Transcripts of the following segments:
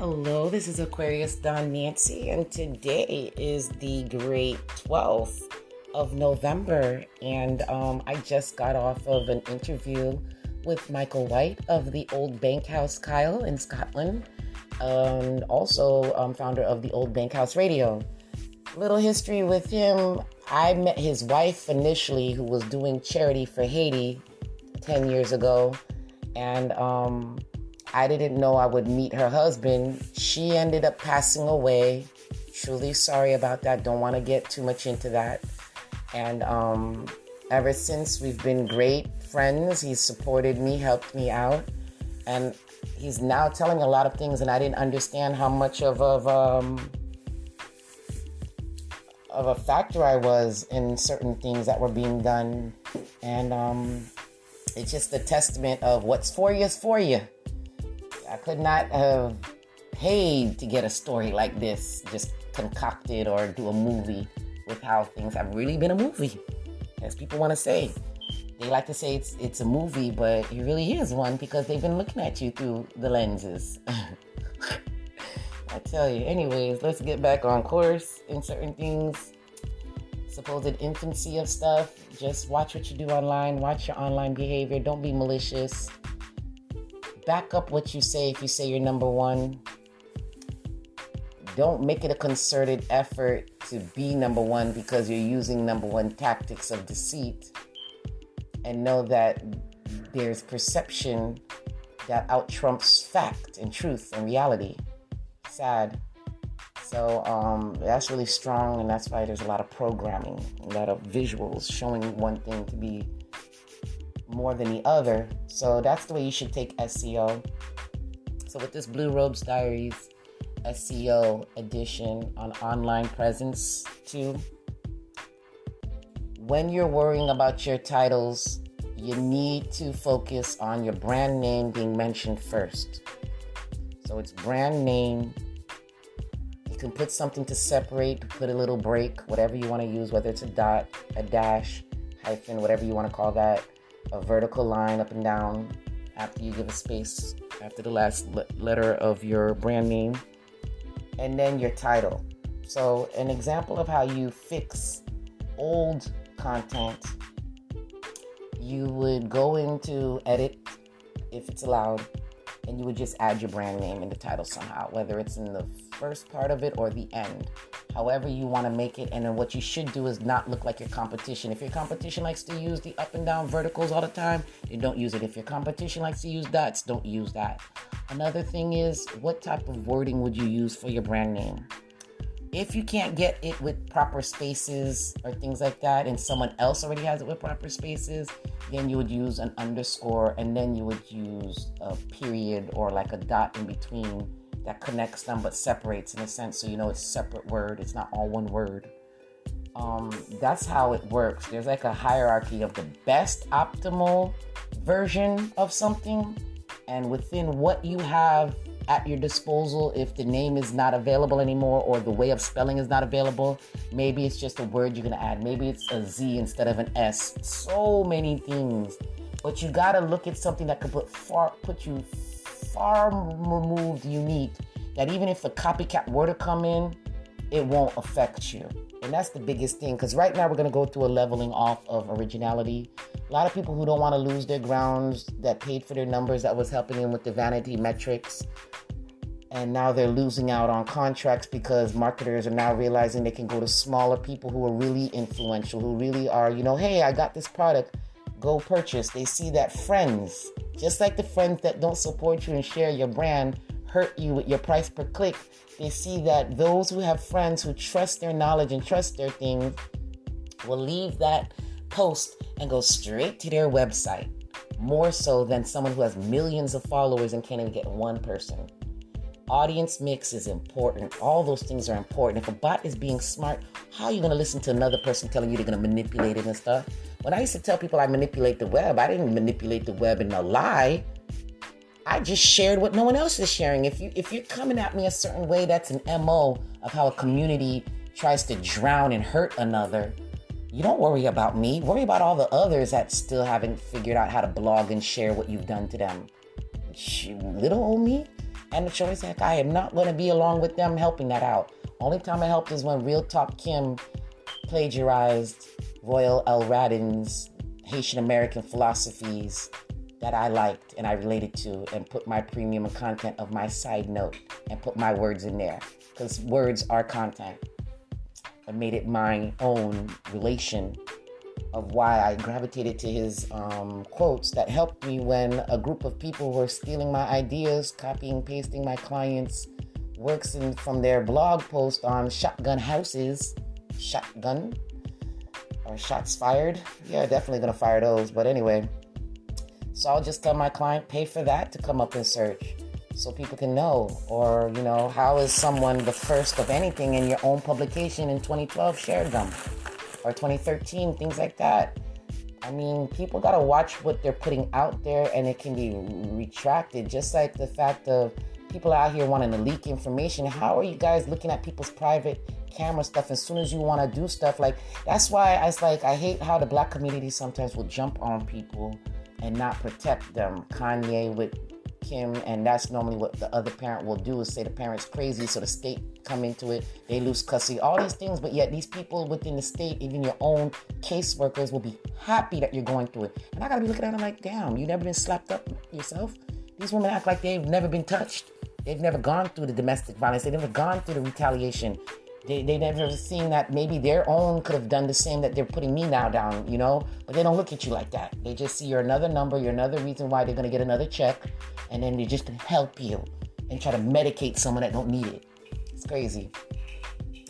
Hello, this is Aquarius Dawn Nancy, and today is the great 12th of November. And um, I just got off of an interview with Michael White of the Old Bankhouse Kyle in Scotland, and also um, founder of the Old Bankhouse Radio. Little history with him I met his wife initially, who was doing charity for Haiti 10 years ago, and um, I didn't know I would meet her husband. She ended up passing away. Truly sorry about that. Don't want to get too much into that. And um, ever since, we've been great friends. He's supported me, helped me out. And he's now telling a lot of things, and I didn't understand how much of, of um, of a factor I was in certain things that were being done. And um, it's just a testament of what's for you is for you. I could not have paid to get a story like this just concocted or do a movie with how things have really been a movie, as people want to say. They like to say it's it's a movie, but it really is one because they've been looking at you through the lenses. I tell you. Anyways, let's get back on course in certain things. Supposed infancy of stuff. Just watch what you do online. Watch your online behavior. Don't be malicious back up what you say if you say you're number one. Don't make it a concerted effort to be number one because you're using number one tactics of deceit. And know that there's perception that out trumps fact and truth and reality. Sad. So um, that's really strong, and that's why there's a lot of programming, a lot of visuals showing one thing to be more than the other. So that's the way you should take SEO. So with this Blue Robes Diaries SEO edition on online presence too, when you're worrying about your titles, you need to focus on your brand name being mentioned first. So it's brand name. You can put something to separate, put a little break, whatever you want to use, whether it's a dot, a dash, hyphen, whatever you want to call that a vertical line up and down after you give a space after the last le- letter of your brand name, and then your title. So, an example of how you fix old content, you would go into edit if it's allowed, and you would just add your brand name in the title somehow, whether it's in the first part of it or the end however you want to make it. And then what you should do is not look like your competition. If your competition likes to use the up and down verticals all the time, then don't use it. If your competition likes to use dots, don't use that. Another thing is what type of wording would you use for your brand name? If you can't get it with proper spaces or things like that, and someone else already has it with proper spaces, then you would use an underscore and then you would use a period or like a dot in between that connects them but separates in a sense. So you know it's a separate word it's not all one word. Um, that's how it works. There's like a hierarchy of the best optimal version of something and within what you have at your disposal if the name is not available anymore or the way of spelling is not available maybe it's just a word you're going to add maybe it's a z instead of an s so many things but you got to look at something that could put far put you far removed unique that even if a copycat were to come in, it won't affect you. And that's the biggest thing because right now we're going to go through a leveling off of originality. A lot of people who don't want to lose their grounds that paid for their numbers that was helping them with the vanity metrics. And now they're losing out on contracts because marketers are now realizing they can go to smaller people who are really influential, who really are, you know, hey, I got this product, go purchase. They see that friends just like the friends that don't support you and share your brand hurt you with your price per click, they see that those who have friends who trust their knowledge and trust their things will leave that post and go straight to their website more so than someone who has millions of followers and can't even get one person. Audience mix is important. All those things are important. If a bot is being smart, how are you going to listen to another person telling you they're going to manipulate it and stuff? When I used to tell people I manipulate the web, I didn't manipulate the web in a lie. I just shared what no one else is sharing. If you if you're coming at me a certain way, that's an MO of how a community tries to drown and hurt another. You don't worry about me. Worry about all the others that still haven't figured out how to blog and share what you've done to them. Little old me. And the choice, heck, I am not going to be along with them helping that out. Only time I helped is when Real Talk Kim plagiarized Royal El Raddin's Haitian American philosophies that I liked and I related to and put my premium content of my side note and put my words in there because words are content. I made it my own relation of why I gravitated to his um, quotes that helped me when a group of people were stealing my ideas, copying, pasting my clients' works in, from their blog post on shotgun houses. Shotgun or shots fired. Yeah, definitely gonna fire those. But anyway, so I'll just tell my client pay for that to come up in search so people can know. Or, you know, how is someone the first of anything in your own publication in 2012 shared them? Or 2013, things like that. I mean, people got to watch what they're putting out there and it can be retracted. Just like the fact of people out here wanting to leak information. How are you guys looking at people's private camera stuff as soon as you want to do stuff? Like, that's why I was like, I hate how the black community sometimes will jump on people and not protect them. Kanye with Kim, and that's normally what the other parent will do is say the parent's crazy, so the state come into it, they lose custody, all these things. But yet these people within the state, even your own caseworkers, will be happy that you're going through it. And I gotta be looking at them like, damn, you never been slapped up yourself. These women act like they've never been touched. They've never gone through the domestic violence. They've never gone through the retaliation. They, they never seen that maybe their own could have done the same that they're putting me now down, you know? But they don't look at you like that. They just see you're another number, you're another reason why they're gonna get another check, and then they're just gonna help you and try to medicate someone that don't need it. It's crazy.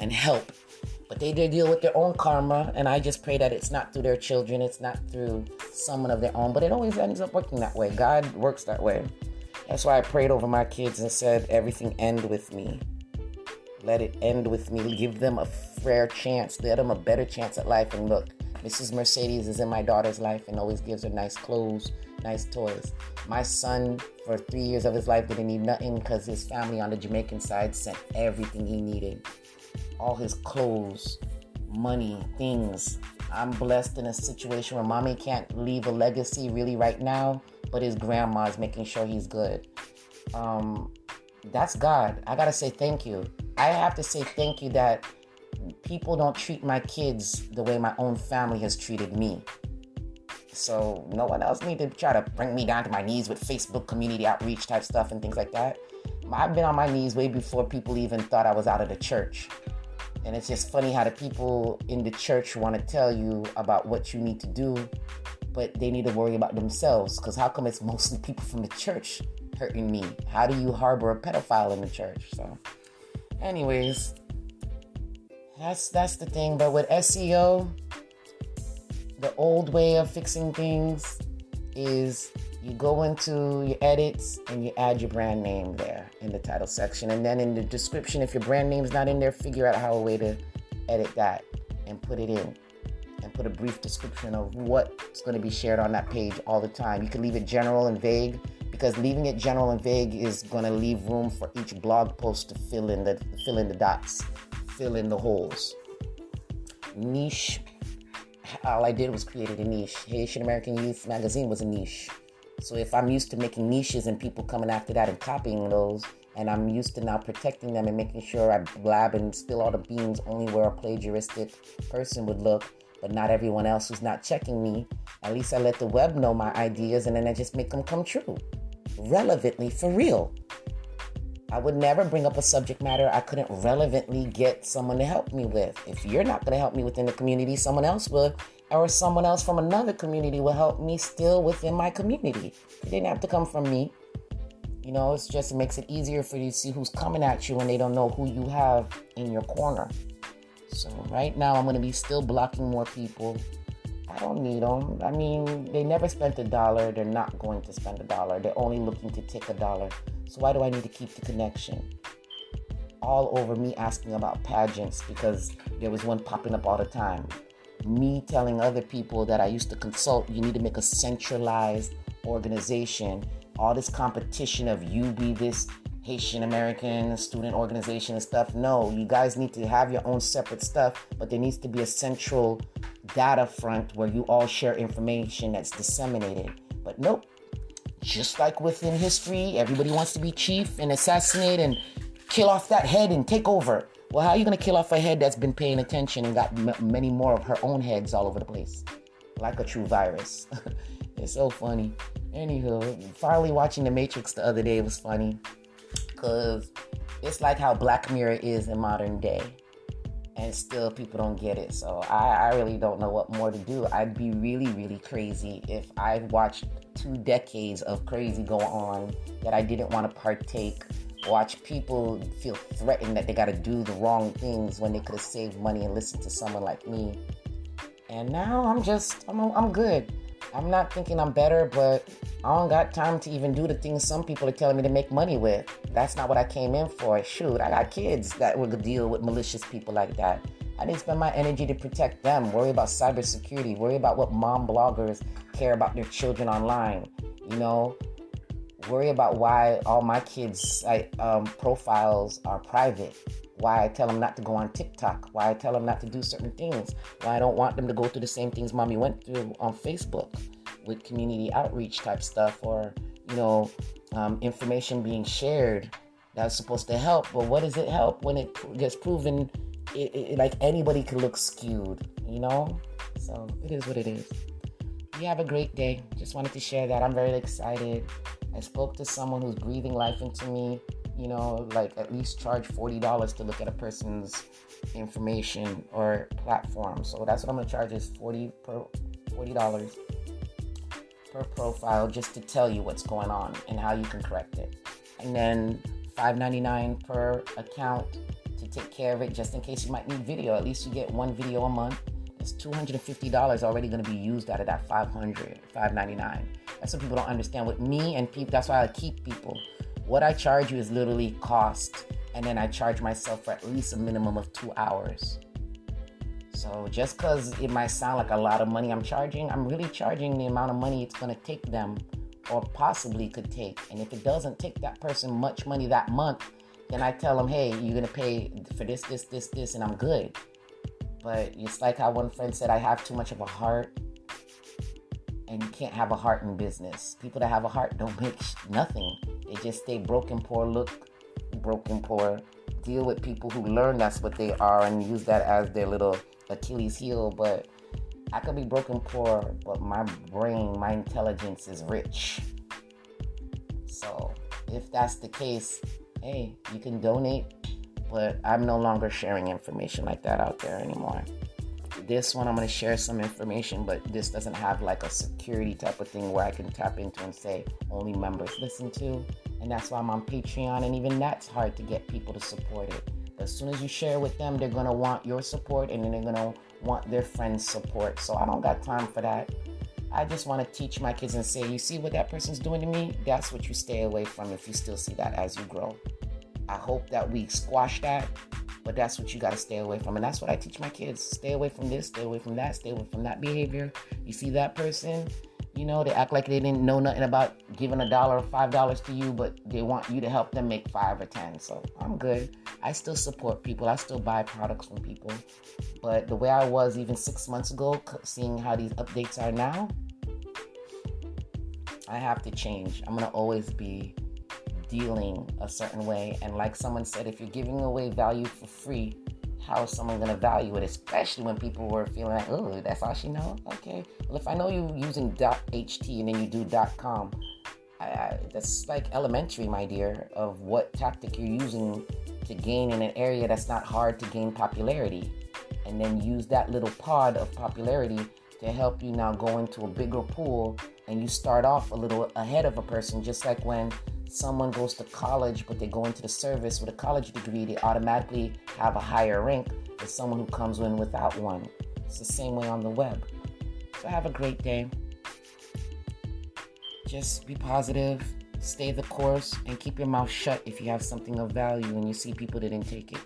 And help. But they, they deal with their own karma, and I just pray that it's not through their children, it's not through someone of their own, but it always ends up working that way. God works that way. That's why I prayed over my kids and said, everything end with me. Let it end with me. Give them a fair chance. Let them a better chance at life. And look, Mrs. Mercedes is in my daughter's life and always gives her nice clothes, nice toys. My son, for three years of his life, didn't need nothing because his family on the Jamaican side sent everything he needed all his clothes, money, things. I'm blessed in a situation where mommy can't leave a legacy really right now, but his grandma's making sure he's good. Um, that's God. I gotta say thank you. I have to say thank you that people don't treat my kids the way my own family has treated me. So no one else need to try to bring me down to my knees with Facebook community outreach type stuff and things like that. I've been on my knees way before people even thought I was out of the church. And it's just funny how the people in the church want to tell you about what you need to do, but they need to worry about themselves. Because how come it's mostly people from the church hurting me? How do you harbor a pedophile in the church? So anyways, that's that's the thing. But with SEO, the old way of fixing things is you go into your edits and you add your brand name there in the title section. And then in the description, if your brand name's not in there, figure out how a way to edit that and put it in. And put a brief description of what's going to be shared on that page all the time. You can leave it general and vague because leaving it general and vague is going to leave room for each blog post to fill in the fill in the dots, fill in the holes. Niche. All I did was created a niche. Haitian American Youth Magazine was a niche. So if I'm used to making niches and people coming after that and copying those, and I'm used to now protecting them and making sure I blab and spill all the beans only where a plagiaristic person would look, but not everyone else who's not checking me. At least I let the web know my ideas and then I just make them come true relevantly for real. I would never bring up a subject matter I couldn't relevantly get someone to help me with. If you're not going to help me within the community, someone else will, or someone else from another community will help me still within my community. It didn't have to come from me. You know, it's just it makes it easier for you to see who's coming at you when they don't know who you have in your corner. So right now, I'm going to be still blocking more people I don't need them. I mean, they never spent a dollar. They're not going to spend a dollar. They're only looking to take a dollar. So why do I need to keep the connection? All over me asking about pageants because there was one popping up all the time. Me telling other people that I used to consult, you need to make a centralized organization. All this competition of you be this Haitian American student organization and stuff. No, you guys need to have your own separate stuff, but there needs to be a central data front where you all share information that's disseminated. But nope, just like within history, everybody wants to be chief and assassinate and kill off that head and take over. Well, how are you going to kill off a head that's been paying attention and got m- many more of her own heads all over the place? Like a true virus. it's so funny. Anywho, finally watching The Matrix the other day was funny because it's like how Black Mirror is in modern day. And still, people don't get it. So, I, I really don't know what more to do. I'd be really, really crazy if I watched two decades of crazy go on that I didn't want to partake. Watch people feel threatened that they got to do the wrong things when they could have saved money and listened to someone like me. And now I'm just, I'm, I'm good. I'm not thinking I'm better, but I don't got time to even do the things some people are telling me to make money with. That's not what I came in for. Shoot, I got kids that will deal with malicious people like that. I didn't spend my energy to protect them, worry about cybersecurity, worry about what mom bloggers care about their children online. You know, worry about why all my kids' um, profiles are private why I tell them not to go on TikTok, why I tell them not to do certain things, why I don't want them to go through the same things mommy went through on Facebook with community outreach type stuff or, you know, um, information being shared that's supposed to help. But what does it help when it gets proven it, it, like anybody could look skewed, you know? So it is what it is. You have a great day. Just wanted to share that. I'm very excited. I spoke to someone who's breathing life into me you know, like at least charge $40 to look at a person's information or platform. So that's what I'm gonna charge is 40 per $40 per profile just to tell you what's going on and how you can correct it. And then $5.99 per account to take care of it just in case you might need video. At least you get one video a month. It's $250 already gonna be used out of that 500, $5.99. That's what people don't understand. With me and people, that's why I keep people what I charge you is literally cost, and then I charge myself for at least a minimum of two hours. So just because it might sound like a lot of money I'm charging, I'm really charging the amount of money it's going to take them or possibly could take. And if it doesn't take that person much money that month, then I tell them, hey, you're going to pay for this, this, this, this, and I'm good. But it's like how one friend said, I have too much of a heart. And you can't have a heart in business. People that have a heart don't make nothing. They just stay broken, poor, look broken, poor, deal with people who learn that's what they are and use that as their little Achilles heel. But I could be broken, poor, but my brain, my intelligence is rich. So if that's the case, hey, you can donate, but I'm no longer sharing information like that out there anymore. This one, I'm going to share some information, but this doesn't have like a security type of thing where I can tap into and say only members listen to. And that's why I'm on Patreon, and even that's hard to get people to support it. As soon as you share with them, they're going to want your support and then they're going to want their friends' support. So I don't got time for that. I just want to teach my kids and say, you see what that person's doing to me? That's what you stay away from if you still see that as you grow. I hope that we squash that but that's what you got to stay away from. And that's what I teach my kids. Stay away from this, stay away from that, stay away from that behavior. You see that person, you know, they act like they didn't know nothing about giving a dollar or five dollars to you, but they want you to help them make five or ten. So I'm good. I still support people. I still buy products from people. But the way I was even six months ago, seeing how these updates are now, I have to change. I'm gonna always be dealing a certain way. And like someone said, if you're giving away value for free, how is someone going to value it? Especially when people were feeling like, oh, that's all she know. Okay, well if I know you're using .ht and then you do .com, I, I, that's like elementary, my dear, of what tactic you're using to gain in an area that's not hard to gain popularity, and then use that little pod of popularity to help you now go into a bigger pool and you start off a little ahead of a person, just like when someone goes to college but they go into the service with a college degree, they automatically have a higher rank than someone who comes in without one. It's the same way on the web. So have a great day. Just be positive, stay the course, and keep your mouth shut if you have something of value and you see people didn't take it.